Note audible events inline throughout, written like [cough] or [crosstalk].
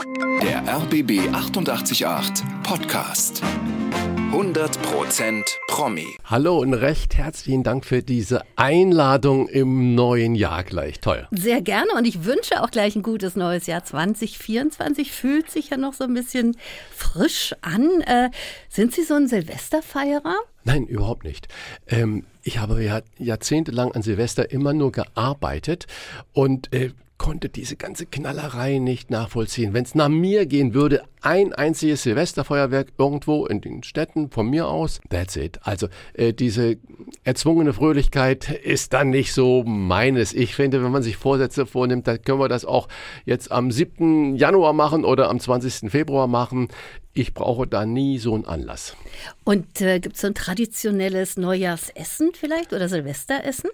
Der RBB 888 Podcast. 100% Promi. Hallo und recht herzlichen Dank für diese Einladung im neuen Jahr gleich. Toll. Sehr gerne und ich wünsche auch gleich ein gutes neues Jahr 2024. Fühlt sich ja noch so ein bisschen frisch an. Äh, sind Sie so ein Silvesterfeierer? Nein, überhaupt nicht. Ähm, ich habe ja jahrzehntelang an Silvester immer nur gearbeitet und äh, konnte diese ganze Knallerei nicht nachvollziehen. Wenn es nach mir gehen würde, ein einziges Silvesterfeuerwerk irgendwo in den Städten von mir aus, that's it. Also äh, diese erzwungene Fröhlichkeit ist dann nicht so meines. Ich finde, wenn man sich Vorsätze vornimmt, dann können wir das auch jetzt am 7. Januar machen oder am 20. Februar machen. Ich brauche da nie so einen Anlass. Und äh, gibt es so ein traditionelles Neujahrsessen vielleicht oder Silvesteressen?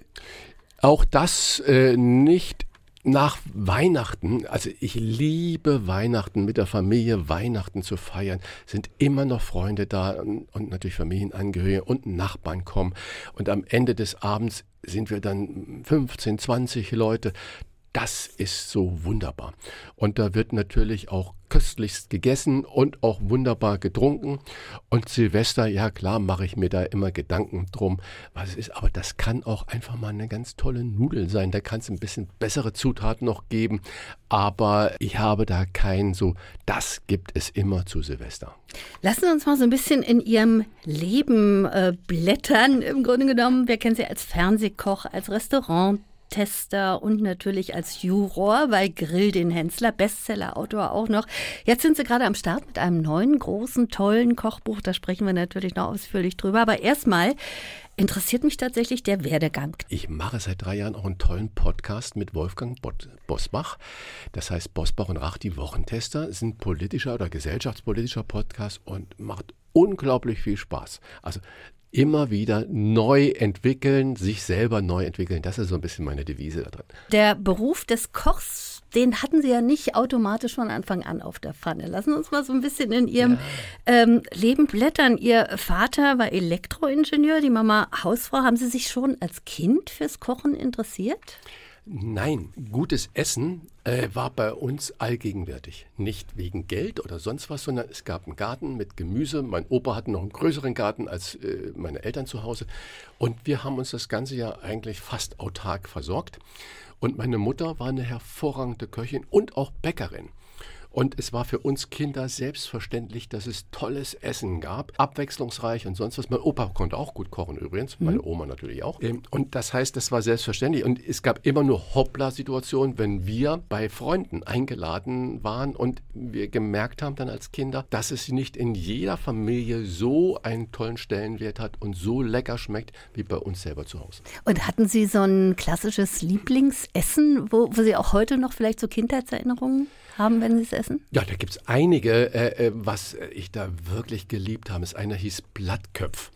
Auch das äh, nicht nach Weihnachten, also ich liebe Weihnachten mit der Familie, Weihnachten zu feiern, sind immer noch Freunde da und, natürlich Familienangehörige und Nachbarn kommen. Und am Ende des Abends sind wir dann 15, 20 Leute. Das ist so wunderbar. Und da wird natürlich auch köstlichst gegessen und auch wunderbar getrunken. Und Silvester, ja klar, mache ich mir da immer Gedanken drum, was es ist. Aber das kann auch einfach mal eine ganz tolle Nudel sein. Da kann es ein bisschen bessere Zutaten noch geben. Aber ich habe da kein so, das gibt es immer zu Silvester. Lassen Sie uns mal so ein bisschen in Ihrem Leben äh, blättern. Im Grunde genommen, wir kennen Sie als Fernsehkoch, als Restaurant. Tester und natürlich als Juror bei Grill den Hensler, Bestseller-Autor auch noch. Jetzt sind Sie gerade am Start mit einem neuen, großen, tollen Kochbuch. Da sprechen wir natürlich noch ausführlich drüber. Aber erstmal interessiert mich tatsächlich der Werdegang. Ich mache seit drei Jahren auch einen tollen Podcast mit Wolfgang Bosbach. Das heißt, Bosbach und Rach, die Wochentester, sind politischer oder gesellschaftspolitischer Podcast und macht unglaublich viel Spaß. Also immer wieder neu entwickeln, sich selber neu entwickeln. Das ist so ein bisschen meine Devise da drin. Der Beruf des Kochs, den hatten Sie ja nicht automatisch von Anfang an auf der Pfanne. Lassen Sie uns mal so ein bisschen in Ihrem ja. ähm, Leben blättern. Ihr Vater war Elektroingenieur, die Mama Hausfrau. Haben Sie sich schon als Kind fürs Kochen interessiert? Nein, gutes Essen äh, war bei uns allgegenwärtig. Nicht wegen Geld oder sonst was, sondern es gab einen Garten mit Gemüse. Mein Opa hatte noch einen größeren Garten als äh, meine Eltern zu Hause. Und wir haben uns das ganze Jahr eigentlich fast autark versorgt. Und meine Mutter war eine hervorragende Köchin und auch Bäckerin. Und es war für uns Kinder selbstverständlich, dass es tolles Essen gab, abwechslungsreich und sonst was. Mein Opa konnte auch gut kochen übrigens, meine mhm. Oma natürlich auch. Ähm, und das heißt, das war selbstverständlich. Und es gab immer nur Hoppla-Situationen, wenn wir bei Freunden eingeladen waren und wir gemerkt haben dann als Kinder, dass es nicht in jeder Familie so einen tollen Stellenwert hat und so lecker schmeckt wie bei uns selber zu Hause. Und hatten Sie so ein klassisches Lieblingsessen, wo, wo Sie auch heute noch vielleicht so Kindheitserinnerungen haben, wenn Sie es essen? Ja, da gibt es einige. Äh, äh, was ich da wirklich geliebt habe, ist einer hieß Blattköpf.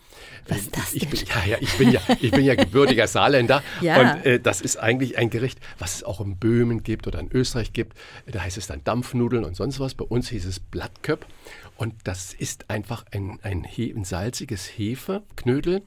Was ist das ich, bin, ja, ja, ich, bin ja, ich bin ja gebürtiger Saarländer [laughs] ja. und äh, das ist eigentlich ein Gericht, was es auch in Böhmen gibt oder in Österreich gibt. Da heißt es dann Dampfnudeln und sonst was. Bei uns hieß es Blattköpf und das ist einfach ein, ein, ein salziges Hefeknödel,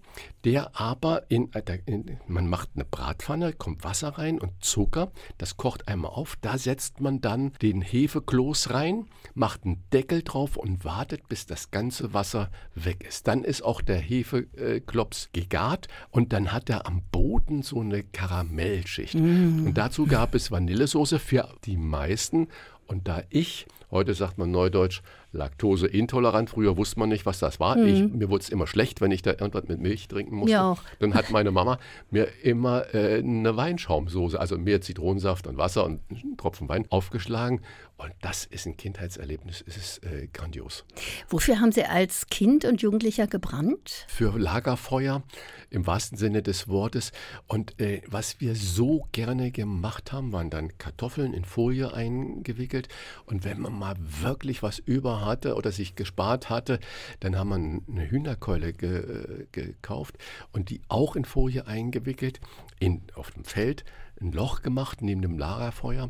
der aber in, äh, in, man macht eine Bratpfanne, kommt Wasser rein und Zucker, das kocht einmal auf, da setzt man dann den Hefekloß rein, macht einen Deckel drauf und wartet, bis das ganze Wasser weg ist. Dann ist auch der Hefeklops gegart und dann hat er am Boden so eine Karamellschicht. Mm. Und dazu gab es Vanillesoße für die meisten. Und da ich, heute sagt man neudeutsch, laktoseintolerant. Früher wusste man nicht, was das war. Mhm. Ich, mir wurde es immer schlecht, wenn ich da irgendwas mit Milch trinken musste. Ja auch. Dann hat meine Mama mir immer äh, eine Weinschaumsoße, also mehr Zitronensaft und Wasser und einen Tropfen Wein aufgeschlagen. Und das ist ein Kindheitserlebnis, es ist äh, grandios. Wofür haben Sie als Kind und Jugendlicher gebrannt? Für Lagerfeuer im wahrsten Sinne des Wortes. Und äh, was wir so gerne gemacht haben, waren dann Kartoffeln in Folie eingewickelt. Und wenn man mal wirklich was über hatte oder sich gespart hatte, dann haben wir eine Hühnerkeule ge, gekauft und die auch in Folie eingewickelt, in, auf dem Feld ein Loch gemacht neben dem Lagerfeuer,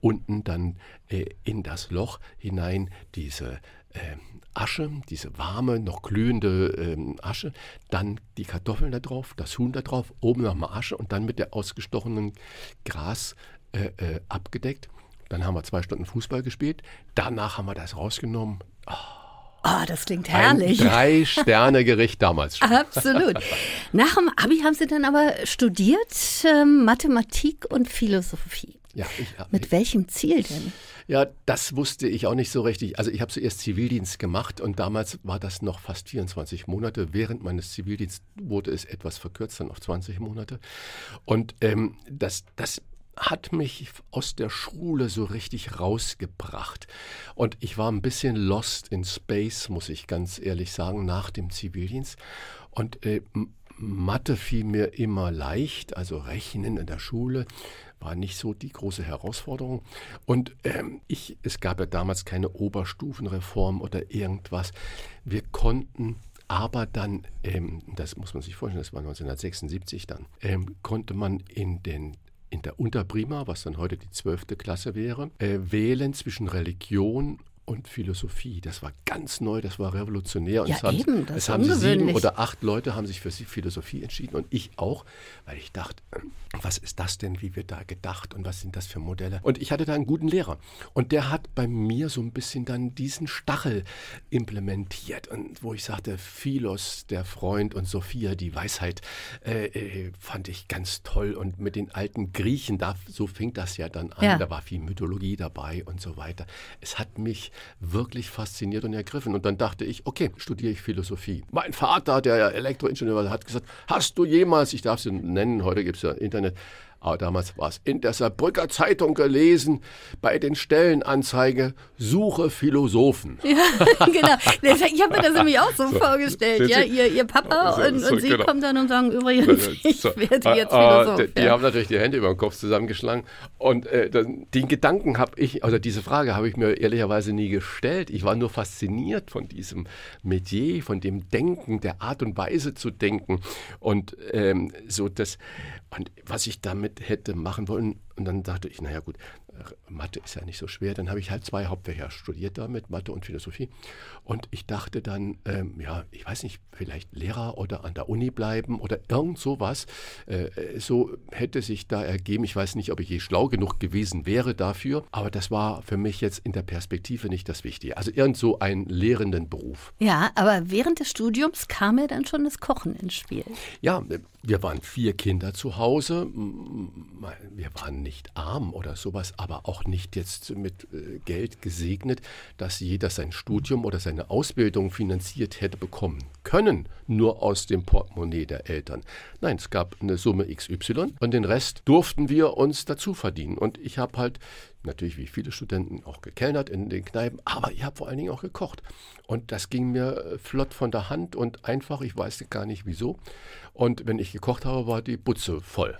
unten dann äh, in das Loch hinein diese äh, Asche, diese warme, noch glühende äh, Asche, dann die Kartoffeln da drauf, das Huhn da drauf, oben nochmal Asche und dann mit der ausgestochenen Gras äh, äh, abgedeckt Dann haben wir zwei Stunden Fußball gespielt. Danach haben wir das rausgenommen. Oh. Oh, das klingt herrlich. Ein Drei-Sterne-Gericht damals schon. [laughs] Absolut. Nach dem Abi haben Sie dann aber studiert äh, Mathematik und Philosophie. Ja, ich, ja, Mit welchem Ziel denn? Ja, das wusste ich auch nicht so richtig. Also ich habe zuerst Zivildienst gemacht und damals war das noch fast 24 Monate. Während meines Zivildienstes wurde es etwas verkürzt, dann auf 20 Monate. Und ähm, das, das hat mich aus der Schule so richtig rausgebracht. Und ich war ein bisschen lost in Space, muss ich ganz ehrlich sagen, nach dem Zivildienst. Und äh, Mathe fiel mir immer leicht, also Rechnen in der Schule war nicht so die große Herausforderung. Und ähm, ich, es gab ja damals keine Oberstufenreform oder irgendwas. Wir konnten aber dann, ähm, das muss man sich vorstellen, das war 1976 dann, ähm, konnte man in den in der Unterprima, was dann heute die zwölfte Klasse wäre, äh, wählen zwischen Religion und Philosophie. Das war ganz neu, das war revolutionär. Und ja, es haben, eben, es haben sieben oder acht Leute haben sich für Philosophie entschieden und ich auch, weil ich dachte, was ist das denn, wie wird da gedacht und was sind das für Modelle? Und ich hatte da einen guten Lehrer und der hat bei mir so ein bisschen dann diesen Stachel implementiert und wo ich sagte, Philos, der Freund und Sophia, die Weisheit, äh, äh, fand ich ganz toll und mit den alten Griechen, da, so fing das ja dann an, ja. da war viel Mythologie dabei und so weiter. Es hat mich wirklich fasziniert und ergriffen. Und dann dachte ich, okay, studiere ich Philosophie. Mein Vater, der Elektroingenieur war, hat gesagt, hast du jemals, ich darf sie nennen, heute gibt es ja Internet, aber damals war es in der Saarbrücker Zeitung gelesen, bei den Stellenanzeige, suche Philosophen. [laughs] Ja, genau. Ich habe mir das nämlich auch so, so vorgestellt. Ja, ihr, ihr Papa so, und, und Sie genau. kommen dann und sagen, übrigens, ich werde jetzt ah, Philosoph. Die, die haben natürlich die Hände über den Kopf zusammengeschlagen. Und äh, den Gedanken habe ich, also diese Frage habe ich mir ehrlicherweise nie gestellt. Ich war nur fasziniert von diesem Metier, von dem Denken, der Art und Weise zu denken. Und ähm, so das, und was ich damit hätte machen wollen, und dann dachte ich, naja gut, Mathe ist ja nicht so schwer. Dann habe ich halt zwei Hauptfächer studiert damit, Mathe und Philosophie. Und ich dachte dann, ähm, ja, ich weiß nicht, vielleicht Lehrer oder an der Uni bleiben oder irgend sowas. Äh, so hätte sich da ergeben. Ich weiß nicht, ob ich je schlau genug gewesen wäre dafür, aber das war für mich jetzt in der Perspektive nicht das Wichtige. Also irgend so einen lehrenden Beruf. Ja, aber während des Studiums kam ja dann schon das Kochen ins Spiel. Ja, wir waren vier Kinder zu Hause. Wir waren nicht arm oder sowas, aber auch nicht jetzt mit äh, Geld gesegnet, dass jeder sein Studium oder seine Ausbildung finanziert hätte bekommen können, nur aus dem Portemonnaie der Eltern. Nein, es gab eine Summe XY und den Rest durften wir uns dazu verdienen. Und ich habe halt natürlich wie viele Studenten auch gekellnert in den Kneipen, aber ich habe vor allen Dingen auch gekocht. Und das ging mir äh, flott von der Hand und einfach, ich weiß gar nicht wieso. Und wenn ich gekocht habe, war die Butze voll.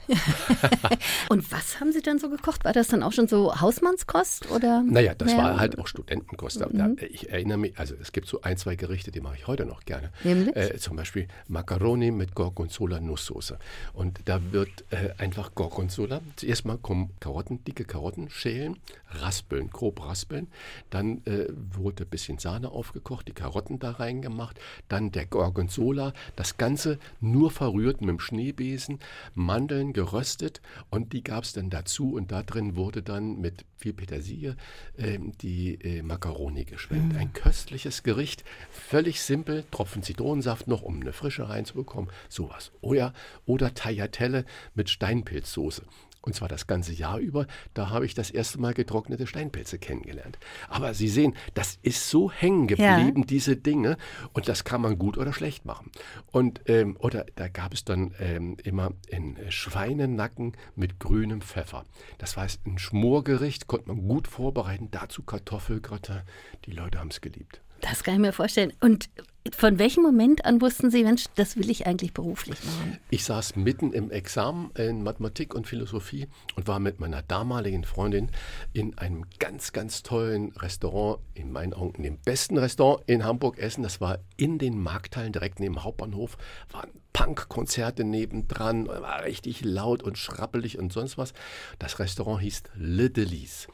[laughs] und was haben Sie dann so gekocht? War das dann auch schon so Hausmannskost? Oder? Naja, das ja. war halt auch Studentenkost. Mhm. Ich erinnere mich, also es gibt so ein, zwei Gerichte, die mache ich heute noch gerne. Äh, zum Beispiel Macaroni mit Gorgonzola Nusssoße. Und da wird äh, einfach Gorgonzola, zuerst mal kommen Karotten, dicke Karotten schälen, raspeln, grob raspeln. Dann äh, wurde ein bisschen Sahne aufgekocht, die Karotten da reingemacht, dann der Gorgonzola, das Ganze nur verrührt mit dem Schneebesen, Mandeln geröstet und die gab es dann dazu und da drin wurde dann mit viel Petersilie äh, die äh, Macaroni geschwenkt. Mm. Ein köstliches Gericht, völlig simpel, Tropfen Zitronensaft noch, um eine Frische reinzubekommen, sowas. Oh ja, oder Tagliatelle mit Steinpilzsoße und zwar das ganze Jahr über. Da habe ich das erste Mal getrocknete Steinpilze kennengelernt. Aber Sie sehen, das ist so hängen geblieben, ja. diese Dinge. Und das kann man gut oder schlecht machen. Und, ähm, oder da gab es dann ähm, immer in Schweinenacken mit grünem Pfeffer. Das war ein Schmorgericht, konnte man gut vorbereiten. Dazu Kartoffelgratin. Die Leute haben es geliebt. Das kann ich mir vorstellen. Und von welchem Moment an wussten Sie, Mensch, das will ich eigentlich beruflich machen? Ich saß mitten im Examen in Mathematik und Philosophie und war mit meiner damaligen Freundin in einem ganz, ganz tollen Restaurant, in meinen Augen dem besten Restaurant in Hamburg essen. Das war in den Markthallen direkt neben dem Hauptbahnhof. Waren Punkkonzerte nebendran, war richtig laut und schrappelig und sonst was. Das Restaurant hieß Le Delis.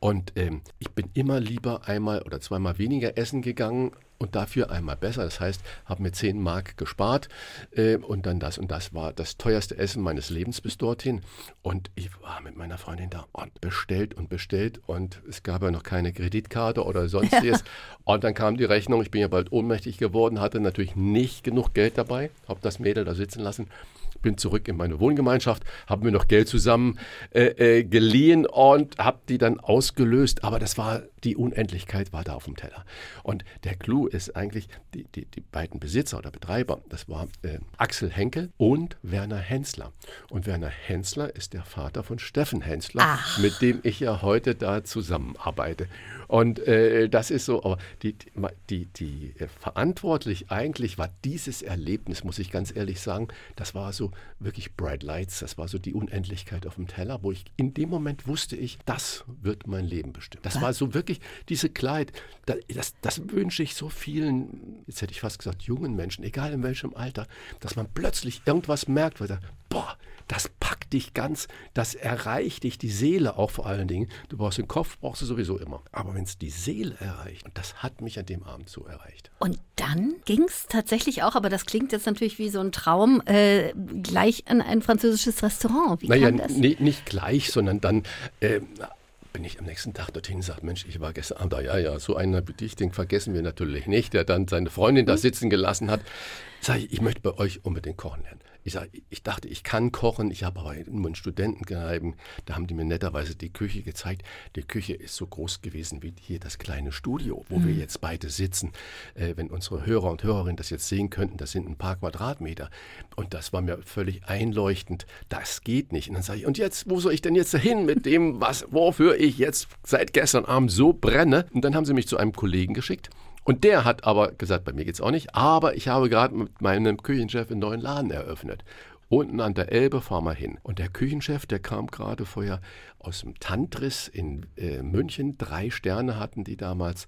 Und ähm, ich bin immer lieber einmal oder zweimal weniger essen gegangen, und dafür einmal besser. Das heißt, habe mir 10 Mark gespart äh, und dann das. Und das war das teuerste Essen meines Lebens bis dorthin. Und ich war mit meiner Freundin da und bestellt und bestellt. Und es gab ja noch keine Kreditkarte oder sonstiges. [laughs] Ja. Und dann kam die Rechnung. Ich bin ja bald ohnmächtig geworden, hatte natürlich nicht genug Geld dabei. Habe das Mädel da sitzen lassen bin zurück in meine Wohngemeinschaft, habe mir noch Geld zusammen äh, äh, geliehen und habe die dann ausgelöst. Aber das war die Unendlichkeit war da auf dem Teller. Und der Clou ist eigentlich, die, die, die beiden Besitzer oder Betreiber, das war äh, Axel Henkel und Werner Hensler. Und Werner Hensler ist der Vater von Steffen Hensler, Ach. mit dem ich ja heute da zusammenarbeite. Und äh, das ist so, aber die, die, die, äh, verantwortlich eigentlich war dieses Erlebnis, muss ich ganz ehrlich sagen, das war so wirklich Bright Lights, das war so die Unendlichkeit auf dem Teller, wo ich in dem Moment wusste ich, das wird mein Leben bestimmen. Das war so wirklich diese Kleid, das, das wünsche ich so vielen, jetzt hätte ich fast gesagt, jungen Menschen, egal in welchem Alter, dass man plötzlich irgendwas merkt, weil er, boah, das packt dich ganz, das erreicht dich, die Seele auch vor allen Dingen. Du brauchst den Kopf, brauchst du sowieso immer. Aber wenn es die Seele erreicht, und das hat mich an dem Abend so erreicht. Und dann ging es tatsächlich auch, aber das klingt jetzt natürlich wie so ein Traum, äh, gleich an ein französisches Restaurant. Wie naja, nicht gleich, sondern dann. Äh, bin ich am nächsten Tag dorthin und sage, Mensch, ich war gestern Abend da, ja, ja, so einen Appetit, den vergessen wir natürlich nicht, der dann seine Freundin da mhm. sitzen gelassen hat. Sag ich, ich möchte bei euch unbedingt kochen lernen. Ich, sag, ich dachte, ich kann kochen. Ich habe aber nur einen Studenten gehalten. Da haben die mir netterweise die Küche gezeigt. Die Küche ist so groß gewesen wie hier das kleine Studio, wo mhm. wir jetzt beide sitzen. Äh, wenn unsere Hörer und Hörerinnen das jetzt sehen könnten, das sind ein paar Quadratmeter. Und das war mir völlig einleuchtend. Das geht nicht. Und dann sage ich, und jetzt, wo soll ich denn jetzt hin mit dem, was, wofür ich jetzt seit gestern Abend so brenne? Und dann haben sie mich zu einem Kollegen geschickt. Und der hat aber gesagt, bei mir geht es auch nicht, aber ich habe gerade mit meinem Küchenchef einen neuen Laden eröffnet. Unten an der Elbe fahren wir hin. Und der Küchenchef, der kam gerade vorher aus dem Tantris in äh, München. Drei Sterne hatten die damals.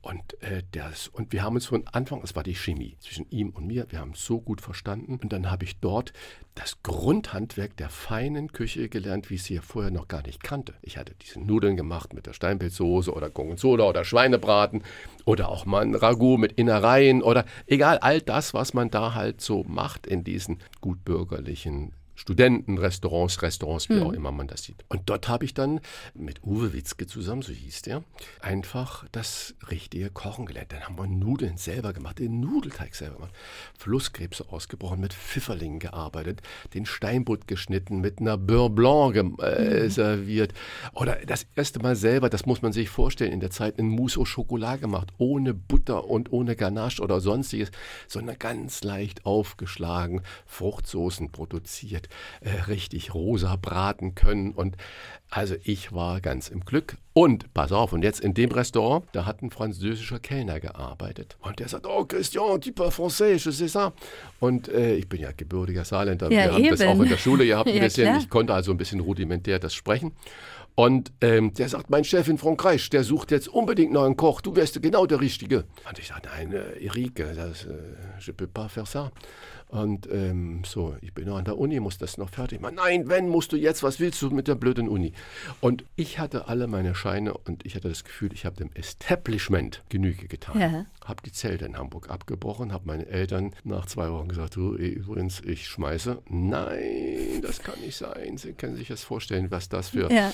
Und, äh, das, und wir haben uns von Anfang, es war die Chemie zwischen ihm und mir, wir haben es so gut verstanden. Und dann habe ich dort das Grundhandwerk der feinen Küche gelernt, wie ich sie ja vorher noch gar nicht kannte. Ich hatte diese Nudeln gemacht mit der Steinpilzsoße oder Gorgonzola oder Schweinebraten oder auch mal ein Ragout mit Innereien oder egal, all das, was man da halt so macht in diesen gutbürgerlichen Studentenrestaurants, Restaurants, wie mhm. auch immer man das sieht. Und dort habe ich dann mit Uwe Witzke zusammen, so hieß der, einfach das richtige Kochen gelernt. Dann haben wir Nudeln selber gemacht, den Nudelteig selber gemacht, Flusskrebse ausgebrochen, mit Pfifferlingen gearbeitet, den Steinbutt geschnitten, mit einer Beurre Blanc äh, mhm. serviert. Oder das erste Mal selber, das muss man sich vorstellen, in der Zeit ein Mousse au Chocolat gemacht, ohne Butter und ohne Ganache oder sonstiges, sondern ganz leicht aufgeschlagen, Fruchtsoßen produziert äh, richtig rosa braten können. Und also ich war ganz im Glück. Und pass auf, und jetzt in dem Restaurant, da hat ein französischer Kellner gearbeitet. Und der sagt, oh Christian, tu parles français, je sais ça. Und äh, ich bin ja gebürtiger Saarländer. Ja, Wir haben das auch in der Schule gehabt [laughs] ein ja, bisschen. Klar. Ich konnte also ein bisschen rudimentär das sprechen. Und ähm, der sagt, mein Chef in Frankreich, der sucht jetzt unbedingt noch einen Koch. Du wärst genau der Richtige. Und ich sage, nein, äh, Eric, das, äh, je peux pas faire ça. Und ähm, so, ich bin noch an der Uni, muss das noch fertig machen. Nein, wenn, musst du jetzt, was willst du mit der blöden Uni? Und ich hatte alle meine Scheine und ich hatte das Gefühl, ich habe dem Establishment Genüge getan. Ja. Habe die Zelte in Hamburg abgebrochen, habe meine Eltern nach zwei Wochen gesagt, du, übrigens, ich schmeiße. Nein, das kann nicht sein. Sie können sich das vorstellen, was das für... Ja.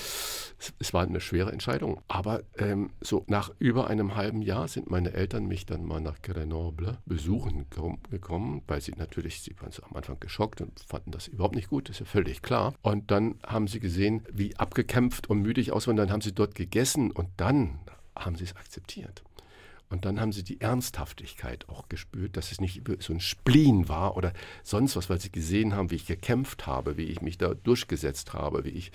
Es war eine schwere Entscheidung. Aber ähm, so nach über einem halben Jahr sind meine Eltern mich dann mal nach Grenoble besuchen gekommen, weil sie natürlich natürlich, sie waren am Anfang geschockt und fanden das überhaupt nicht gut, das ist ja völlig klar. Und dann haben sie gesehen, wie abgekämpft und müde ich aus. Und dann haben sie dort gegessen und dann haben sie es akzeptiert. Und dann haben sie die Ernsthaftigkeit auch gespürt, dass es nicht so ein Spleen war oder sonst was, weil sie gesehen haben, wie ich gekämpft habe, wie ich mich da durchgesetzt habe, wie ich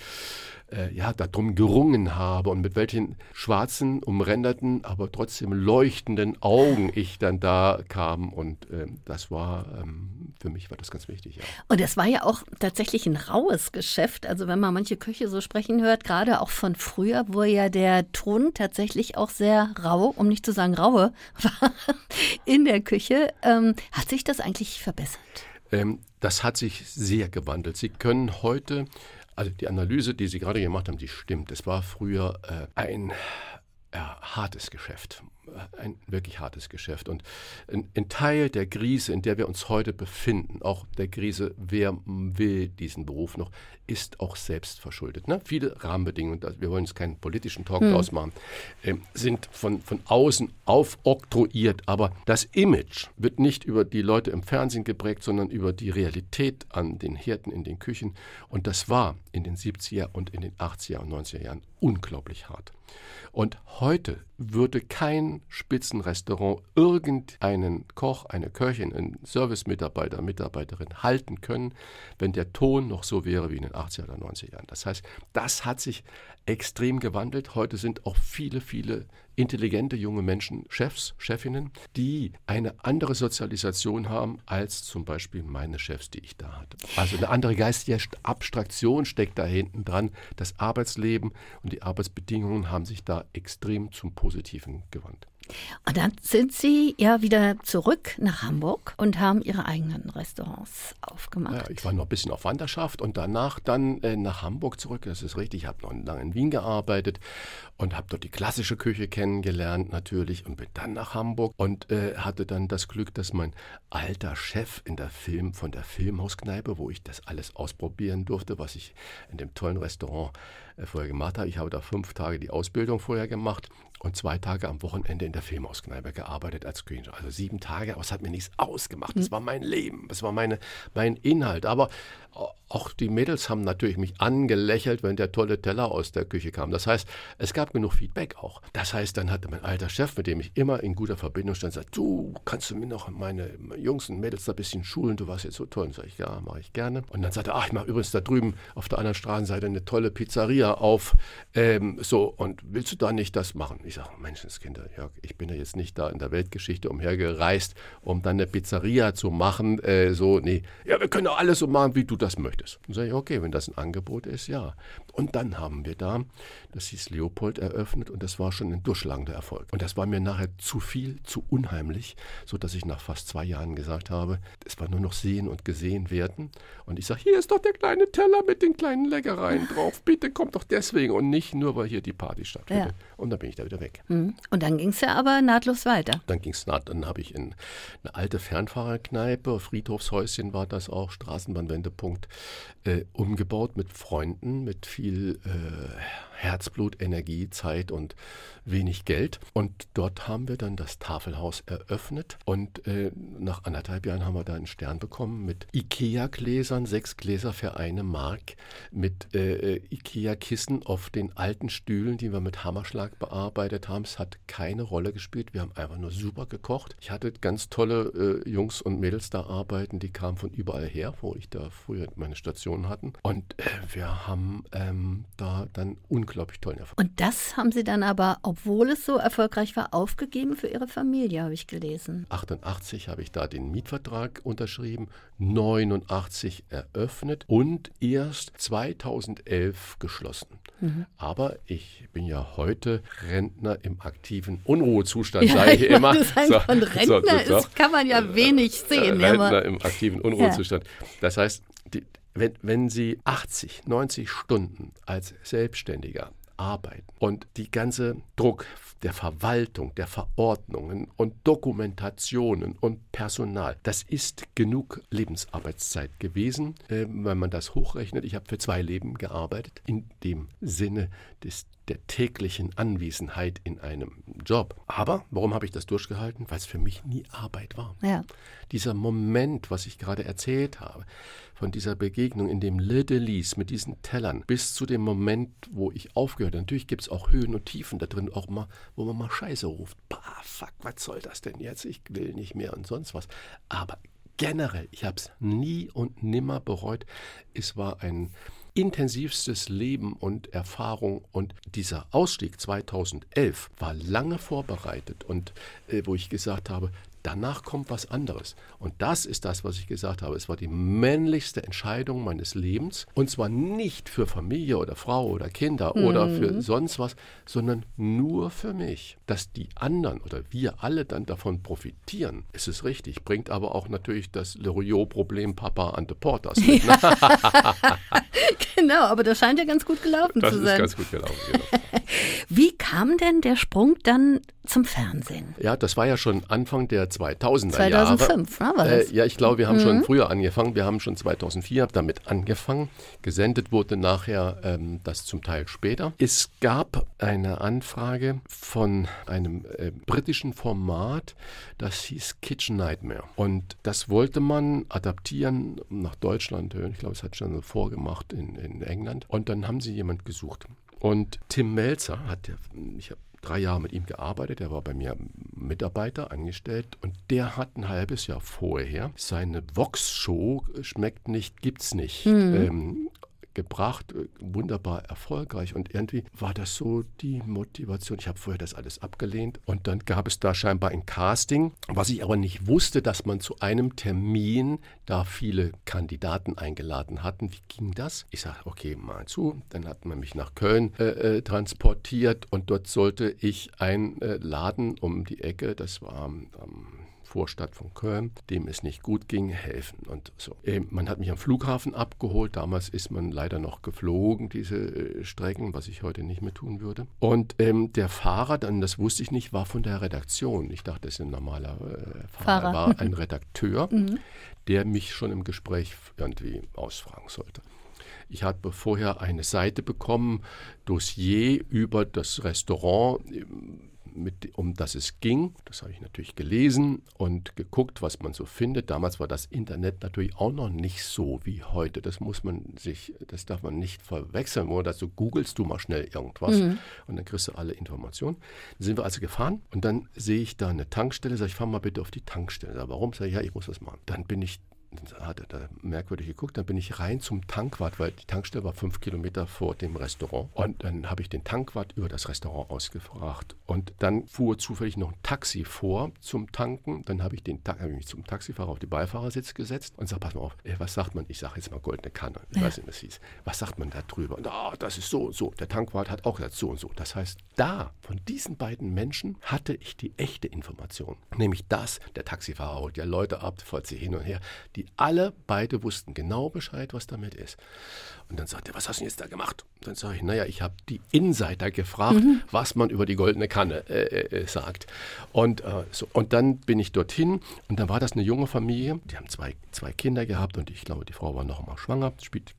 äh, ja, darum gerungen habe und mit welchen schwarzen, umränderten, aber trotzdem leuchtenden Augen ich dann da kam. Und äh, das war, ähm, für mich war das ganz wichtig. Ja. Und es war ja auch tatsächlich ein raues Geschäft. Also wenn man manche Köche so sprechen hört, gerade auch von früher, wo ja der Ton tatsächlich auch sehr rau, um nicht zu sagen raue, war [laughs] in der Küche. Ähm, hat sich das eigentlich verbessert? Ähm, das hat sich sehr gewandelt. Sie können heute also die Analyse, die Sie gerade gemacht haben, die stimmt. Es war früher äh, ein äh, hartes Geschäft. ein wirklich hartes Geschäft. Und ein, ein, Teil der Krise, in der wir uns heute befinden, auch der Krise, wer will diesen Beruf noch, ist auch selbst verschuldet. Ne? Viele Rahmenbedingungen, wir wollen jetzt keinen politischen Talk hm. draus machen, äh, sind von, von außen aufoktroyiert. Aber das Image wird nicht über die Leute im Fernsehen geprägt, sondern über die Realität an den Herden in den Küchen. Und das war in den 70er und in den 80er und 90er Jahren unglaublich hart. Und heute würde kein Spitzenrestaurant irgendeinen Koch, eine Köchin, einen Servicemitarbeiter, Mitarbeiterin halten können, wenn der Ton noch so wäre wie in den 80er oder 90er Jahren. Das heißt, das hat sich extrem gewandelt. Heute sind auch viele, viele intelligente junge Menschen Chefs, Chefinnen, die eine andere Sozialisation haben als zum Beispiel meine Chefs, die ich da hatte. Also eine andere geistige Abstraktion steckt da hinten dran. Das Arbeitsleben und die Arbeitsbedingungen haben sich da extrem zum Positiven gewandt. Und dann sind Sie ja wieder zurück nach Hamburg und haben Ihre eigenen Restaurants aufgemacht. Ja, ich war noch ein bisschen auf Wanderschaft und danach dann äh, nach Hamburg zurück. Das ist richtig. Ich habe noch lange in Wien gearbeitet und habe dort die klassische Küche kennengelernt natürlich und bin dann nach Hamburg und äh, hatte dann das Glück, dass mein alter Chef in der Film von der Filmhauskneipe, wo ich das alles ausprobieren durfte, was ich in dem tollen Restaurant vorher gemacht habe. Ich habe da fünf Tage die Ausbildung vorher gemacht und zwei Tage am Wochenende in der Filmhauskneipe gearbeitet als Küchenchef. Also sieben Tage, aber es hat mir nichts ausgemacht. Das hm. war mein Leben, das war meine, mein Inhalt. Aber auch die Mädels haben natürlich mich angelächelt, wenn der tolle Teller aus der Küche kam. Das heißt, es gab genug Feedback auch. Das heißt, dann hatte mein alter Chef, mit dem ich immer in guter Verbindung stand, gesagt, du, kannst du mir noch meine Jungs und Mädels da ein bisschen schulen, du warst jetzt so toll. Und sage ich, ja, mache ich gerne. Und dann sagte er, ach, ich mache übrigens da drüben auf der anderen Straßenseite eine tolle Pizzeria auf. Ähm, so, und willst du da nicht das machen? Ich sage, Menschenskinder, Jörg, ich bin ja jetzt nicht da in der Weltgeschichte umhergereist, um dann eine Pizzeria zu machen. Äh, so, nee, ja, wir können doch alles so machen, wie du das möchtest. Dann sage ich, okay, wenn das ein Angebot ist, ja. Und dann haben wir da, das hieß Leopold, eröffnet und das war schon ein durchschlagender Erfolg. Und das war mir nachher zu viel, zu unheimlich, sodass ich nach fast zwei Jahren gesagt habe, es war nur noch sehen und gesehen werden. Und ich sage, hier ist doch der kleine Teller mit den kleinen Leckereien drauf. Bitte kommt doch deswegen und nicht nur, weil hier die Party stattfindet. Ja. Und dann bin ich da wieder weg. Mhm. Und dann ging es ja aber nahtlos weiter. Dann ging es nahtlos. Dann habe ich in eine alte Fernfahrerkneipe, Friedhofshäuschen war das auch, Straßenbahnwendepunkt, äh, umgebaut mit Freunden, mit viel äh, Herzblut, Energie, Zeit und wenig Geld. Und dort haben wir dann das Tafelhaus eröffnet. Und äh, nach anderthalb Jahren haben wir da einen Stern bekommen mit IKEA-Gläsern, sechs Gläser für eine Mark, mit äh, äh, IKEA-Kissen auf den alten Stühlen, die wir mit Hammerschlag bearbeitet haben. Es hat keine Rolle gespielt. Wir haben einfach nur super gekocht. Ich hatte ganz tolle äh, Jungs und Mädels da arbeiten, die kamen von überall her, wo ich da früher meine Stationen hatten. Und äh, wir haben ähm, da dann unglaublich unglaublich tollen Erfolg. Und das haben Sie dann aber, obwohl es so erfolgreich war, aufgegeben für Ihre Familie, habe ich gelesen. 88 habe ich da den Mietvertrag unterschrieben, 89 eröffnet und erst 2011 geschlossen. Mhm. Aber ich bin ja heute Rentner im aktiven Unruhezustand, ja, sage ich, ich immer. Sagen, so, von Rentner so, so, ist, kann man ja wenig sehen. Rentner im aktiven Unruhezustand. Ja. Das heißt, die, wenn, wenn Sie 80, 90 Stunden als Selbstständiger arbeiten und die ganze Druck der Verwaltung, der Verordnungen und Dokumentationen und Personal, das ist genug Lebensarbeitszeit gewesen, äh, wenn man das hochrechnet. Ich habe für zwei Leben gearbeitet, in dem Sinne des der täglichen Anwesenheit in einem Job. Aber warum habe ich das durchgehalten? Weil es für mich nie Arbeit war. Ja. Dieser Moment, was ich gerade erzählt habe, von dieser Begegnung in dem Little mit diesen Tellern bis zu dem Moment, wo ich aufgehört habe. Natürlich gibt es auch Höhen und Tiefen da drin, auch mal, wo man mal Scheiße ruft. Bah, fuck, was soll das denn jetzt? Ich will nicht mehr und sonst was. Aber generell, ich habe es nie und nimmer bereut. Es war ein intensivstes Leben und Erfahrung. Und dieser Ausstieg 2011 war lange vorbereitet. Und äh, wo ich gesagt habe, Danach kommt was anderes. Und das ist das, was ich gesagt habe. Es war die männlichste Entscheidung meines Lebens. Und zwar nicht für Familie oder Frau oder Kinder mhm. oder für sonst was, sondern nur für mich. Dass die anderen oder wir alle dann davon profitieren, ist es richtig. Bringt aber auch natürlich das Leroyot-Problem Papa Ante Portas mit. [laughs] genau, aber das scheint ja ganz gut gelaugen das zu sein. Das ist ganz gut gelaufen, genau. [laughs] Wie kam denn der Sprung dann zum Fernsehen? Ja, das war ja schon Anfang der 2000er 2005, Jahre. 2005, ne, war das? Äh, ja, ich glaube, wir haben mhm. schon früher angefangen. Wir haben schon 2004 damit angefangen. Gesendet wurde nachher ähm, das zum Teil später. Es gab eine Anfrage von einem äh, britischen Format, das hieß Kitchen Nightmare. Und das wollte man adaptieren nach Deutschland. Ich glaube, es hat schon vorgemacht in, in England. Und dann haben sie jemand gesucht. Und Tim Melzer hat, ich habe drei Jahre mit ihm gearbeitet, er war bei mir Mitarbeiter angestellt und der hat ein halbes Jahr vorher seine Vox-Show Schmeckt nicht, gibt's nicht mhm. ähm, gebracht, äh, wunderbar erfolgreich. Und irgendwie war das so die Motivation. Ich habe vorher das alles abgelehnt. Und dann gab es da scheinbar ein Casting, was ich aber nicht wusste, dass man zu einem Termin da viele Kandidaten eingeladen hatten. Wie ging das? Ich sage, okay, mal zu. Dann hat man mich nach Köln äh, äh transportiert und dort sollte ich einladen äh, um die Ecke, das war am Vorstadt von Köln, dem es nicht gut ging, helfen und so. Ähm, man hat mich am Flughafen abgeholt. Damals ist man leider noch geflogen, diese äh, Strecken, was ich heute nicht mehr tun würde. Und ähm, der Fahrer, dann das wusste ich nicht, war von der Redaktion. Ich dachte, das ist ein normaler äh, Fahrer. Fahrer. war ein Redakteur, [laughs] mhm. der mich schon im Gespräch irgendwie ausfragen sollte. Ich habe vorher eine Seite bekommen, Dossier über das Restaurant mit, um das es ging. Das habe ich natürlich gelesen und geguckt, was man so findet. Damals war das Internet natürlich auch noch nicht so wie heute. Das muss man sich, das darf man nicht verwechseln. Oder dazu googelst du mal schnell irgendwas mhm. und dann kriegst du alle Informationen. Dann sind wir also gefahren und dann sehe ich da eine Tankstelle, sage ich, fahr mal bitte auf die Tankstelle. Sag, warum? Sag ich, ja, ich muss das machen. Dann bin ich hat er da merkwürdig geguckt. Dann bin ich rein zum Tankwart, weil die Tankstelle war fünf Kilometer vor dem Restaurant. Und dann habe ich den Tankwart über das Restaurant ausgefragt. Und dann fuhr zufällig noch ein Taxi vor zum Tanken. Dann habe ich, den, hab ich mich zum Taxifahrer auf die Beifahrersitz gesetzt und sage, pass mal auf, ey, was sagt man? Ich sage jetzt mal goldene Kanne. Ich ja. weiß nicht, was hieß. Was sagt man da drüber? Und oh, das ist so und so. Der Tankwart hat auch gesagt, so und so. Das heißt, da, von diesen beiden Menschen, hatte ich die echte Information. Nämlich das, der Taxifahrer holt ja Leute ab, folgt sie hin und her. Die die alle beide wussten genau Bescheid, was damit ist. Und dann sagt er, was hast du jetzt da gemacht? Und dann sage ich, naja, ich habe die Insider gefragt, mhm. was man über die goldene Kanne äh, äh, äh, sagt. Und, äh, so, und dann bin ich dorthin und dann war das eine junge Familie, die haben zwei, zwei Kinder gehabt und ich glaube, die Frau war noch mal schwanger, spielt,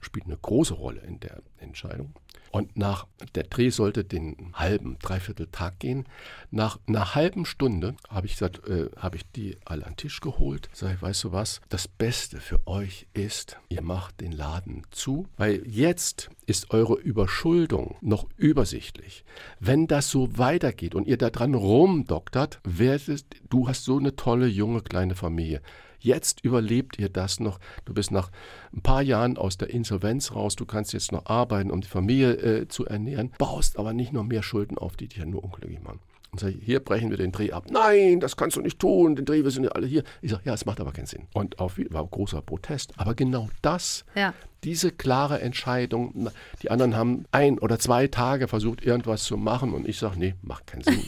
spielt eine große Rolle in der Entscheidung. Und nach der Dreh sollte den halben, dreiviertel Tag gehen. Nach einer halben Stunde habe ich äh, habe ich die alle an den Tisch geholt. Sag ich, weißt du was? Das Beste für euch ist, ihr macht den Laden zu, weil jetzt ist eure Überschuldung noch übersichtlich. Wenn das so weitergeht und ihr da dran rumdoktert, werdet, du hast so eine tolle junge kleine Familie. Jetzt überlebt ihr das noch. Du bist nach ein paar Jahren aus der Insolvenz raus. Du kannst jetzt noch arbeiten, um die Familie äh, zu ernähren, baust aber nicht noch mehr Schulden auf, die dich ja nur unglücklich machen. Und sage, hier brechen wir den Dreh ab. Nein, das kannst du nicht tun. Den Dreh, wir sind ja alle hier. Ich sage, ja, es macht aber keinen Sinn. Und auf, war großer Protest. Aber genau das, ja. diese klare Entscheidung, die anderen haben ein oder zwei Tage versucht, irgendwas zu machen. Und ich sage, nee, macht keinen Sinn.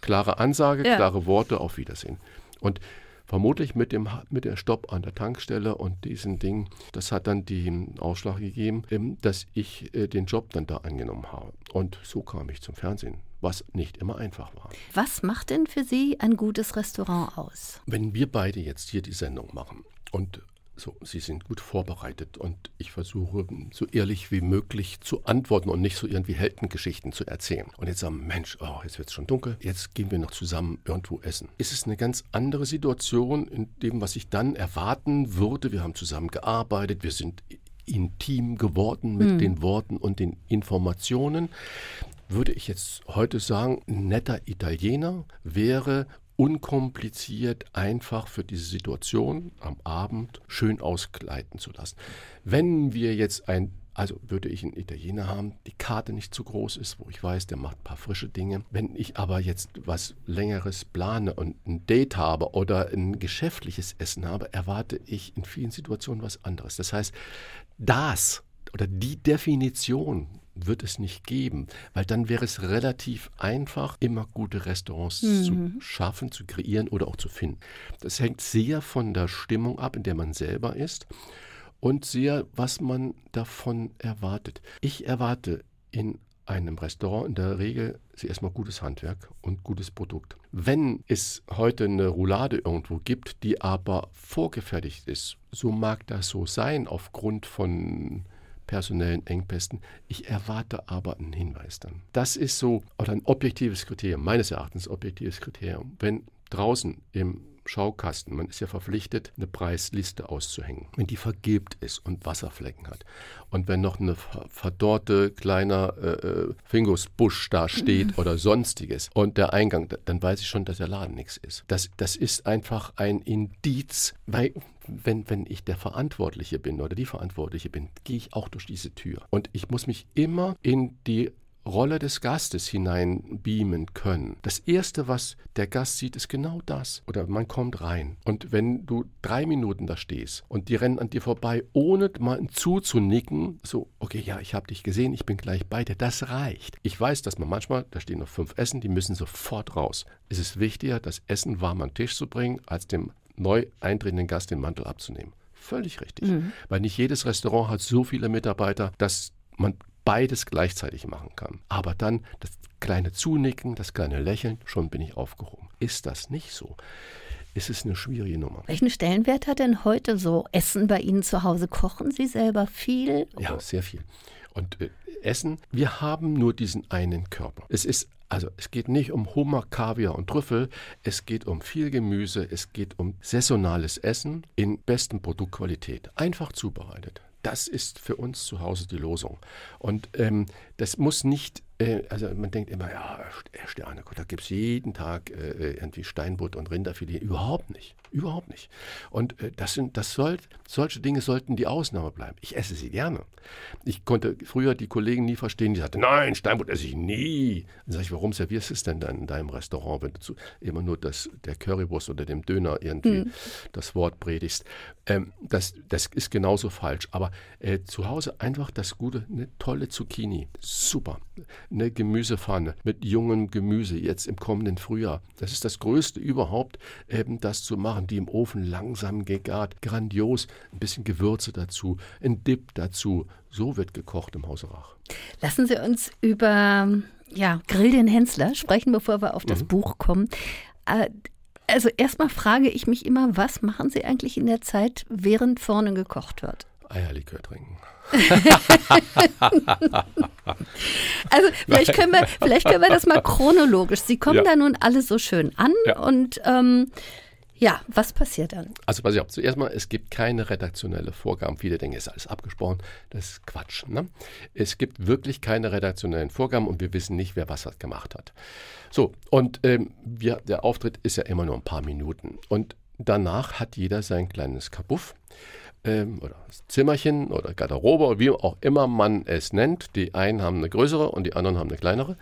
klare Ansage, ja. klare Worte, auf Wiedersehen. Und vermutlich mit dem mit der Stopp an der Tankstelle und diesen Ding, das hat dann den Ausschlag gegeben, dass ich äh, den Job dann da angenommen habe. Und so kam ich zum Fernsehen was nicht immer einfach war. Was macht denn für Sie ein gutes Restaurant aus? Wenn wir beide jetzt hier die Sendung machen und so, Sie sind gut vorbereitet und ich versuche so ehrlich wie möglich zu antworten und nicht so irgendwie Heldengeschichten zu erzählen. Und jetzt sagen, Mensch, oh, jetzt wird es schon dunkel, jetzt gehen wir noch zusammen irgendwo essen. Ist es eine ganz andere Situation in dem, was ich dann erwarten würde. Wir haben zusammen gearbeitet, wir sind intim geworden mit hm. den Worten und den Informationen. Würde ich jetzt heute sagen, ein netter Italiener wäre unkompliziert einfach für diese Situation am Abend schön ausgleiten zu lassen. Wenn wir jetzt ein also würde ich einen Italiener haben, die Karte nicht zu groß ist, wo ich weiß, der macht ein paar frische Dinge. Wenn ich aber jetzt was Längeres plane und ein Date habe oder ein geschäftliches Essen habe, erwarte ich in vielen Situationen was anderes. Das heißt, das oder die Definition wird es nicht geben, weil dann wäre es relativ einfach, immer gute Restaurants mhm. zu schaffen, zu kreieren oder auch zu finden. Das hängt sehr von der Stimmung ab, in der man selber ist und sehr, was man davon erwartet. Ich erwarte in einem Restaurant in der Regel erstmal gutes Handwerk und gutes Produkt. Wenn es heute eine Roulade irgendwo gibt, die aber vorgefertigt ist, so mag das so sein aufgrund von personellen Engpässen. Ich erwarte aber einen Hinweis dann. Das ist so, oder ein objektives Kriterium, meines Erachtens objektives Kriterium. Wenn draußen im Schaukasten. Man ist ja verpflichtet, eine Preisliste auszuhängen. Wenn die vergilbt ist und Wasserflecken hat und wenn noch eine verdorrte kleiner äh, äh Fingusbusch da steht [laughs] oder sonstiges und der Eingang, dann weiß ich schon, dass der Laden nichts ist. Das, das ist einfach ein Indiz, weil wenn, wenn ich der Verantwortliche bin oder die Verantwortliche bin, gehe ich auch durch diese Tür. Und ich muss mich immer in die Rolle des Gastes hinein beamen können. Das Erste, was der Gast sieht, ist genau das. Oder man kommt rein. Und wenn du drei Minuten da stehst und die rennen an dir vorbei, ohne mal zuzunicken, so, okay, ja, ich habe dich gesehen, ich bin gleich bei dir, das reicht. Ich weiß, dass man manchmal, da stehen noch fünf Essen, die müssen sofort raus. Es ist wichtiger, das Essen warm am Tisch zu bringen, als dem neu eintretenden Gast den Mantel abzunehmen. Völlig richtig. Mhm. Weil nicht jedes Restaurant hat so viele Mitarbeiter, dass man beides gleichzeitig machen kann. Aber dann das kleine Zunicken, das kleine Lächeln, schon bin ich aufgehoben. Ist das nicht so? ist es eine schwierige Nummer. Welchen Stellenwert hat denn heute so Essen bei Ihnen zu Hause? Kochen Sie selber viel? Ja, sehr viel. Und äh, Essen, wir haben nur diesen einen Körper. Es ist also es geht nicht um Hummer, Kaviar und Trüffel, es geht um viel Gemüse, es geht um saisonales Essen in besten Produktqualität, einfach zubereitet. Das ist für uns zu Hause die Losung. Und ähm, das muss nicht äh, also man denkt immer, ja, Sterne, da gibt es jeden Tag äh, irgendwie Steinbutt und Rinderfilet. Überhaupt nicht. Überhaupt nicht. Und äh, das sind, das soll, solche Dinge sollten die Ausnahme bleiben. Ich esse sie gerne. Ich konnte früher die Kollegen nie verstehen, die sagten, nein, Steinbutt esse ich nie. Dann sage ich, warum servierst du es denn dann in deinem Restaurant, wenn du zu, immer nur das, der Currywurst oder dem Döner irgendwie mhm. das Wort predigst? Ähm, das, das ist genauso falsch. Aber äh, zu Hause einfach das gute, eine tolle Zucchini. Super eine Gemüsepfanne mit jungem Gemüse jetzt im kommenden Frühjahr. Das ist das Größte überhaupt, eben das zu machen, die im Ofen langsam gegart, grandios, ein bisschen Gewürze dazu, ein Dip dazu. So wird gekocht im Hause Rach. Lassen Sie uns über ja, Grill den Hensler sprechen, bevor wir auf das mhm. Buch kommen. Äh, also erstmal frage ich mich immer, was machen Sie eigentlich in der Zeit, während vorne gekocht wird? Eierlikör trinken. [laughs] also vielleicht können, wir, vielleicht können wir das mal chronologisch. Sie kommen ja. da nun alle so schön an ja. und ähm, ja, was passiert dann? Also pass auf, zuerst mal, es gibt keine redaktionelle Vorgaben. Viele denken, es ist alles abgesprochen. Das ist Quatsch. Ne? Es gibt wirklich keine redaktionellen Vorgaben und wir wissen nicht, wer was gemacht hat. So, und ähm, wir, der Auftritt ist ja immer nur ein paar Minuten. Und danach hat jeder sein kleines Kabuff ähm, oder Zimmerchen oder Garderobe, wie auch immer man es nennt. Die einen haben eine größere und die anderen haben eine kleinere.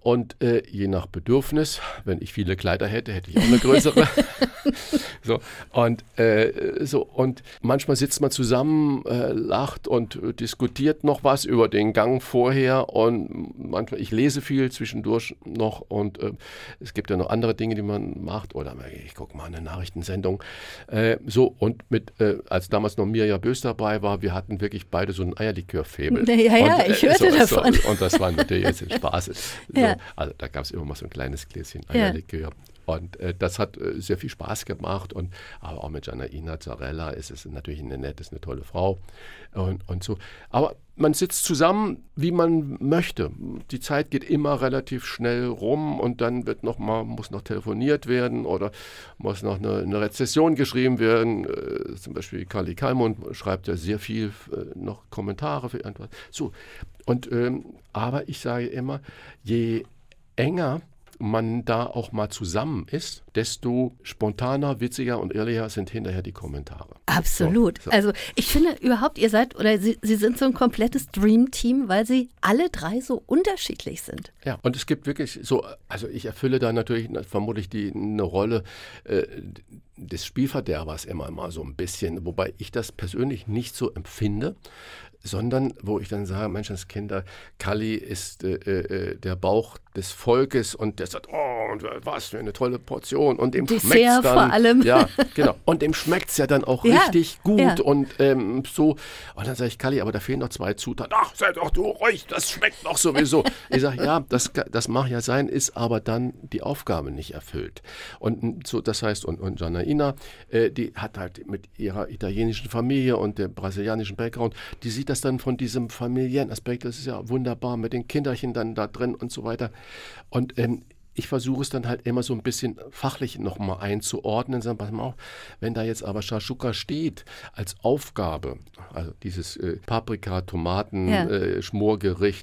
Und äh, je nach Bedürfnis, wenn ich viele Kleider hätte, hätte ich auch eine größere. [laughs] so, und, äh, so, und manchmal sitzt man zusammen, äh, lacht und diskutiert noch was über den Gang vorher. Und manchmal, ich lese viel zwischendurch noch und äh, es gibt ja noch andere Dinge, die man macht. Oder ich gucke mal eine Nachrichtensendung. Äh, so, und mit, äh, als damals noch Mirja Bös dabei war, wir hatten wirklich beide so ein Eierlikörfebel. [laughs] Ja, ja, und, ich hörte so, davon. So, und das war natürlich jetzt Spaß. [laughs] So, ja. Also da gab es immer mal so ein kleines Gläschen Eierlikör. Ja. Und äh, das hat äh, sehr viel Spaß gemacht. Und aber auch mit Janaina Zarella ist es natürlich eine nette, ist eine tolle Frau und, und so. Aber man sitzt zusammen, wie man möchte. Die Zeit geht immer relativ schnell rum und dann wird noch mal, muss noch telefoniert werden oder muss noch eine, eine Rezession geschrieben werden. Äh, zum Beispiel Kali Kalmund schreibt ja sehr viel äh, noch Kommentare für irgendwas. So. Und ähm, aber ich sage immer, je enger man da auch mal zusammen ist, desto spontaner, witziger und ehrlicher sind hinterher die Kommentare. Absolut. So, so. Also ich finde überhaupt, ihr seid oder Sie, Sie sind so ein komplettes Dream-Team, weil Sie alle drei so unterschiedlich sind. Ja, und es gibt wirklich so, also ich erfülle da natürlich vermutlich die, eine Rolle äh, des Spielverderbers immer mal so ein bisschen, wobei ich das persönlich nicht so empfinde sondern wo ich dann sage, Mensch, das Kinder, Kali ist äh, äh, der Bauch des Volkes und der sagt, oh, was für eine tolle Portion und dem schmeckt es dann. vor allem. Ja, [laughs] genau. Und dem schmeckt es ja dann auch ja, richtig gut ja. und ähm, so. Und dann sage ich, Kali, aber da fehlen noch zwei Zutaten. Ach, sei doch du ruhig, das schmeckt doch sowieso. ich sage, ja, das, das mag ja sein, ist aber dann die Aufgabe nicht erfüllt. Und so, das heißt, und, und Janaina, äh, die hat halt mit ihrer italienischen Familie und dem brasilianischen Background, die sieht das dann von diesem familiären Aspekt, das ist ja wunderbar mit den Kinderchen dann da drin und so weiter. Und ähm, ich versuche es dann halt immer so ein bisschen fachlich nochmal einzuordnen. Sagen, pass mal auf, wenn da jetzt aber Shashuka steht als Aufgabe, also dieses äh, Paprika, Tomaten, ja. äh,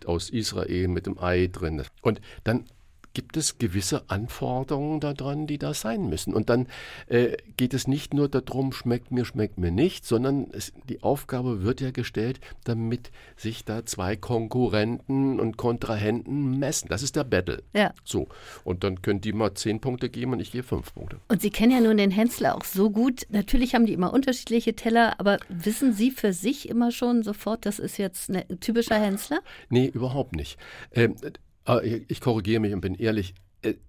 aus Israel mit dem Ei drin. Und dann gibt es gewisse Anforderungen daran, die da sein müssen. Und dann äh, geht es nicht nur darum, schmeckt mir, schmeckt mir nicht, sondern es, die Aufgabe wird ja gestellt, damit sich da zwei Konkurrenten und Kontrahenten messen. Das ist der Battle. Ja. So. Und dann können die mal zehn Punkte geben und ich gehe fünf Punkte. Und Sie kennen ja nun den Hensler auch so gut. Natürlich haben die immer unterschiedliche Teller, aber wissen Sie für sich immer schon sofort, das ist jetzt ein typischer Hensler? Nee, überhaupt nicht. Ähm, ich korrigiere mich und bin ehrlich.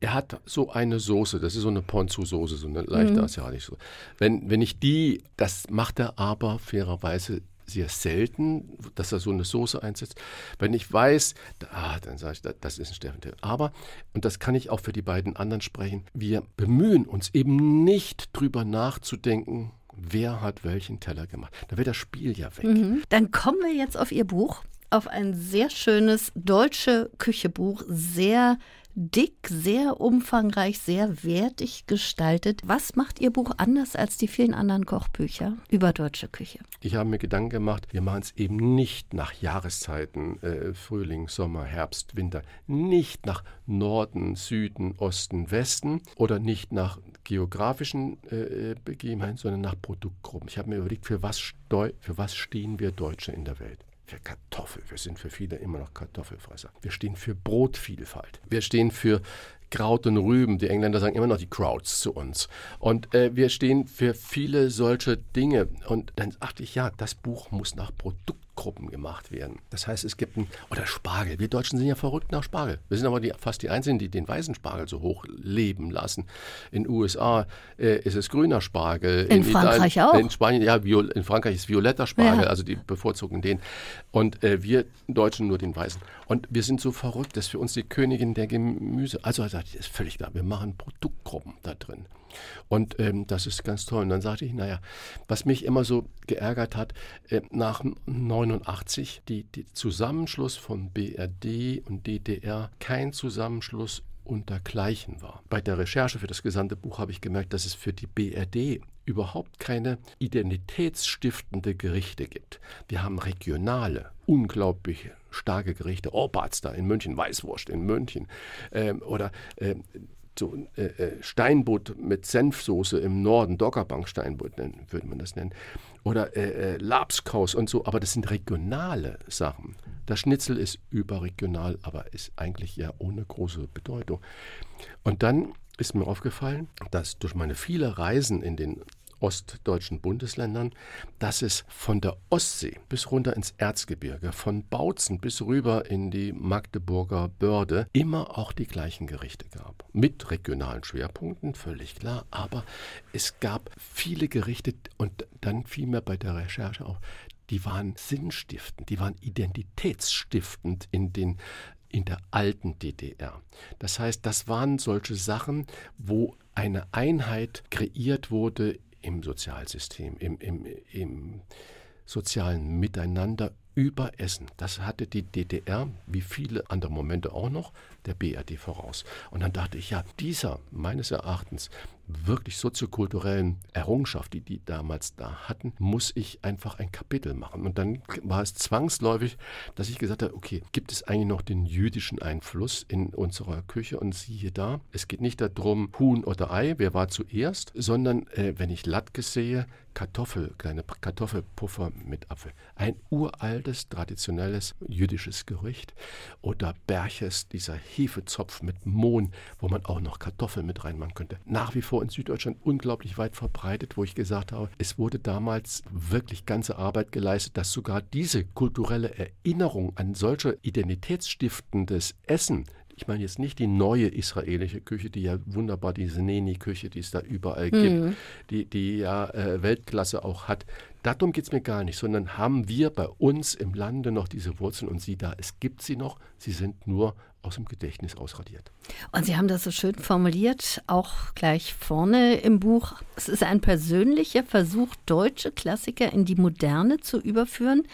Er hat so eine Soße, das ist so eine Ponzu-Soße, so eine leichte mhm. asiatische Soße. Wenn, wenn ich die, das macht er aber fairerweise sehr selten, dass er so eine Soße einsetzt. Wenn ich weiß, ah, dann sage ich, das ist ein Steffen Till. Aber, und das kann ich auch für die beiden anderen sprechen, wir bemühen uns eben nicht drüber nachzudenken, wer hat welchen Teller gemacht. Da wird das Spiel ja weg. Mhm. Dann kommen wir jetzt auf Ihr Buch auf ein sehr schönes deutsche Küchebuch, sehr dick, sehr umfangreich, sehr wertig gestaltet. Was macht Ihr Buch anders als die vielen anderen Kochbücher über deutsche Küche? Ich habe mir Gedanken gemacht, wir machen es eben nicht nach Jahreszeiten, äh, Frühling, Sommer, Herbst, Winter, nicht nach Norden, Süden, Osten, Westen oder nicht nach geografischen äh, Begebenheiten, sondern nach Produktgruppen. Ich habe mir überlegt, für was, für was stehen wir Deutsche in der Welt? Für Kartoffel. Wir sind für viele immer noch Kartoffelfresser. Wir stehen für Brotvielfalt. Wir stehen für Kraut und Rüben. Die Engländer sagen immer noch die Krauts zu uns. Und äh, wir stehen für viele solche Dinge. Und dann dachte ich, ja, das Buch muss nach Produkt Gruppen gemacht werden. Das heißt, es gibt ein, oder Spargel. Wir Deutschen sind ja verrückt nach Spargel. Wir sind aber die, fast die Einzigen, die den weißen Spargel so hoch leben lassen. In den USA äh, ist es grüner Spargel. In, in Frankreich Italien, auch. In Spanien, ja, in Frankreich ist violetter Spargel, ja. also die bevorzugen den. Und äh, wir Deutschen nur den weißen. Und wir sind so verrückt, dass für uns die Königin der Gemüse, also das ist völlig klar, wir machen Produktgruppen da drin. Und ähm, das ist ganz toll. Und dann sagte ich, naja, was mich immer so geärgert hat, äh, nach 89, die, die Zusammenschluss von BRD und DDR, kein Zusammenschluss untergleichen war. Bei der Recherche für das gesamte Buch habe ich gemerkt, dass es für die BRD überhaupt keine identitätsstiftende Gerichte gibt. Wir haben regionale, unglaublich starke Gerichte. Orbats da in München, Weißwurst in München ähm, oder äh, so äh, äh, Steinbutt mit Senfsoße im Norden, Doggerbank Steinbutt nennen, würde man das nennen. Oder äh, äh, Labskaus und so, aber das sind regionale Sachen. Das Schnitzel ist überregional, aber ist eigentlich ja ohne große Bedeutung. Und dann ist mir aufgefallen, dass durch meine viele Reisen in den ostdeutschen Bundesländern, dass es von der Ostsee bis runter ins Erzgebirge, von Bautzen bis rüber in die Magdeburger Börde immer auch die gleichen Gerichte gab. Mit regionalen Schwerpunkten, völlig klar, aber es gab viele Gerichte und dann fiel mir bei der Recherche auch, die waren sinnstiftend, die waren identitätsstiftend in den in der alten DDR. Das heißt, das waren solche Sachen, wo eine Einheit kreiert wurde im Sozialsystem, im, im, im sozialen Miteinander über Essen. Das hatte die DDR, wie viele andere Momente auch noch, der BRD voraus. Und dann dachte ich, ja, dieser meines Erachtens wirklich soziokulturellen Errungenschaft, die die damals da hatten, muss ich einfach ein Kapitel machen. Und dann war es zwangsläufig, dass ich gesagt habe, okay, gibt es eigentlich noch den jüdischen Einfluss in unserer Küche? Und siehe da, es geht nicht darum, Huhn oder Ei, wer war zuerst, sondern äh, wenn ich Latkes sehe, Kartoffel, kleine Kartoffelpuffer mit Apfel. Ein uraltes, traditionelles jüdisches Gericht. Oder Berches, dieser Hefezopf mit Mohn, wo man auch noch Kartoffeln mit reinmachen könnte. Nach wie vor in Süddeutschland unglaublich weit verbreitet, wo ich gesagt habe, es wurde damals wirklich ganze Arbeit geleistet, dass sogar diese kulturelle Erinnerung an solche identitätsstiftendes Essen ich meine jetzt nicht die neue israelische Küche, die ja wunderbar, diese Neni-Küche, die es da überall mhm. gibt, die, die ja äh, Weltklasse auch hat. Darum geht es mir gar nicht, sondern haben wir bei uns im Lande noch diese Wurzeln und sie da, es gibt sie noch, sie sind nur aus dem Gedächtnis ausradiert. Und Sie haben das so schön formuliert, auch gleich vorne im Buch. Es ist ein persönlicher Versuch, deutsche Klassiker in die Moderne zu überführen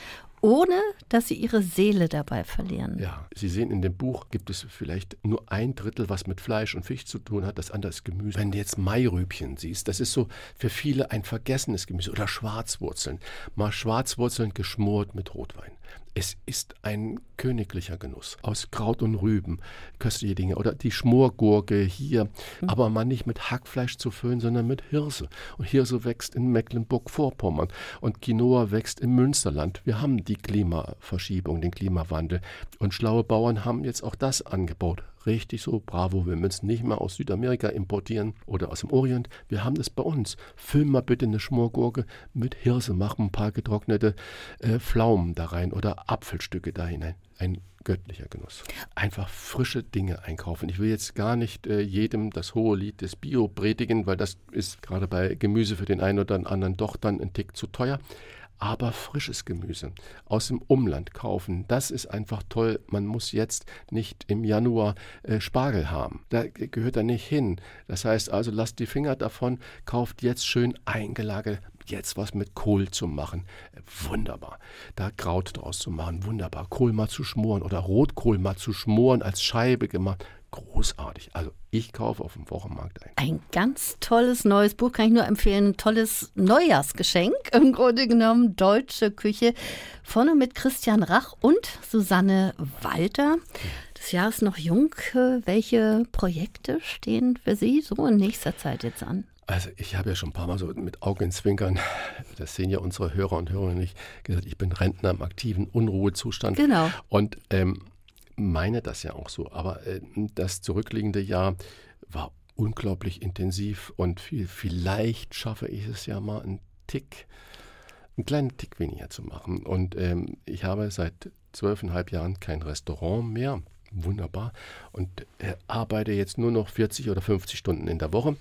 ohne dass sie ihre Seele dabei verlieren. Ja, Sie sehen, in dem Buch gibt es vielleicht nur ein Drittel, was mit Fleisch und Fisch zu tun hat, das andere ist Gemüse. Wenn du jetzt Mairübchen siehst, das ist so für viele ein vergessenes Gemüse oder Schwarzwurzeln. Mal Schwarzwurzeln geschmort mit Rotwein. Es ist ein königlicher Genuss. Aus Kraut und Rüben, köstliche Dinge. Oder die Schmorgurke hier, mhm. aber mal nicht mit Hackfleisch zu füllen, sondern mit Hirse. Und Hirse wächst in Mecklenburg-Vorpommern und Quinoa wächst im Münsterland. Wir haben die Klimaverschiebung, den Klimawandel. Und schlaue Bauern haben jetzt auch das angebaut richtig so, bravo, wir müssen nicht mehr aus Südamerika importieren oder aus dem Orient, wir haben das bei uns. Füll mal bitte eine Schmorgurke mit Hirse, mach ein paar getrocknete äh, Pflaumen da rein oder Apfelstücke da hinein. Ein göttlicher Genuss. Einfach frische Dinge einkaufen. Ich will jetzt gar nicht äh, jedem das hohe Lied des Bio predigen, weil das ist gerade bei Gemüse für den einen oder anderen doch dann ein Tick zu teuer aber frisches Gemüse aus dem Umland kaufen. Das ist einfach toll. Man muss jetzt nicht im Januar äh, Spargel haben. Da gehört er nicht hin. Das heißt also, lasst die Finger davon, kauft jetzt schön eingelagert jetzt was mit Kohl zu machen. Wunderbar. Da Kraut draus zu machen. Wunderbar. Kohl mal zu schmoren oder Rotkohl mal zu schmoren, als Scheibe gemacht großartig. Also ich kaufe auf dem Wochenmarkt ein. Ein ganz tolles neues Buch, kann ich nur empfehlen. Ein tolles Neujahrsgeschenk, [laughs] im Grunde genommen. Deutsche Küche. Vorne mit Christian Rach und Susanne Walter. Das Jahr ist noch jung. Welche Projekte stehen für Sie so in nächster Zeit jetzt an? Also ich habe ja schon ein paar Mal so mit Augenzwinkern, das sehen ja unsere Hörer und Hörerinnen nicht, gesagt, ich bin Rentner im aktiven Unruhezustand. Genau. Und ähm, meine das ja auch so. Aber äh, das zurückliegende Jahr war unglaublich intensiv und viel, vielleicht schaffe ich es ja mal einen Tick, einen kleinen Tick weniger zu machen. Und ähm, ich habe seit zwölfeinhalb Jahren kein Restaurant mehr. Wunderbar. Und äh, arbeite jetzt nur noch 40 oder 50 Stunden in der Woche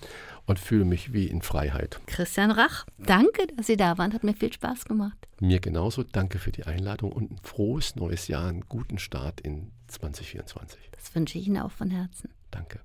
und fühle mich wie in Freiheit. Christian Rach, danke, dass Sie da waren. Hat mir viel Spaß gemacht. Mir genauso. Danke für die Einladung und ein frohes neues Jahr, einen guten Start in 2024. Das wünsche ich Ihnen auch von Herzen. Danke.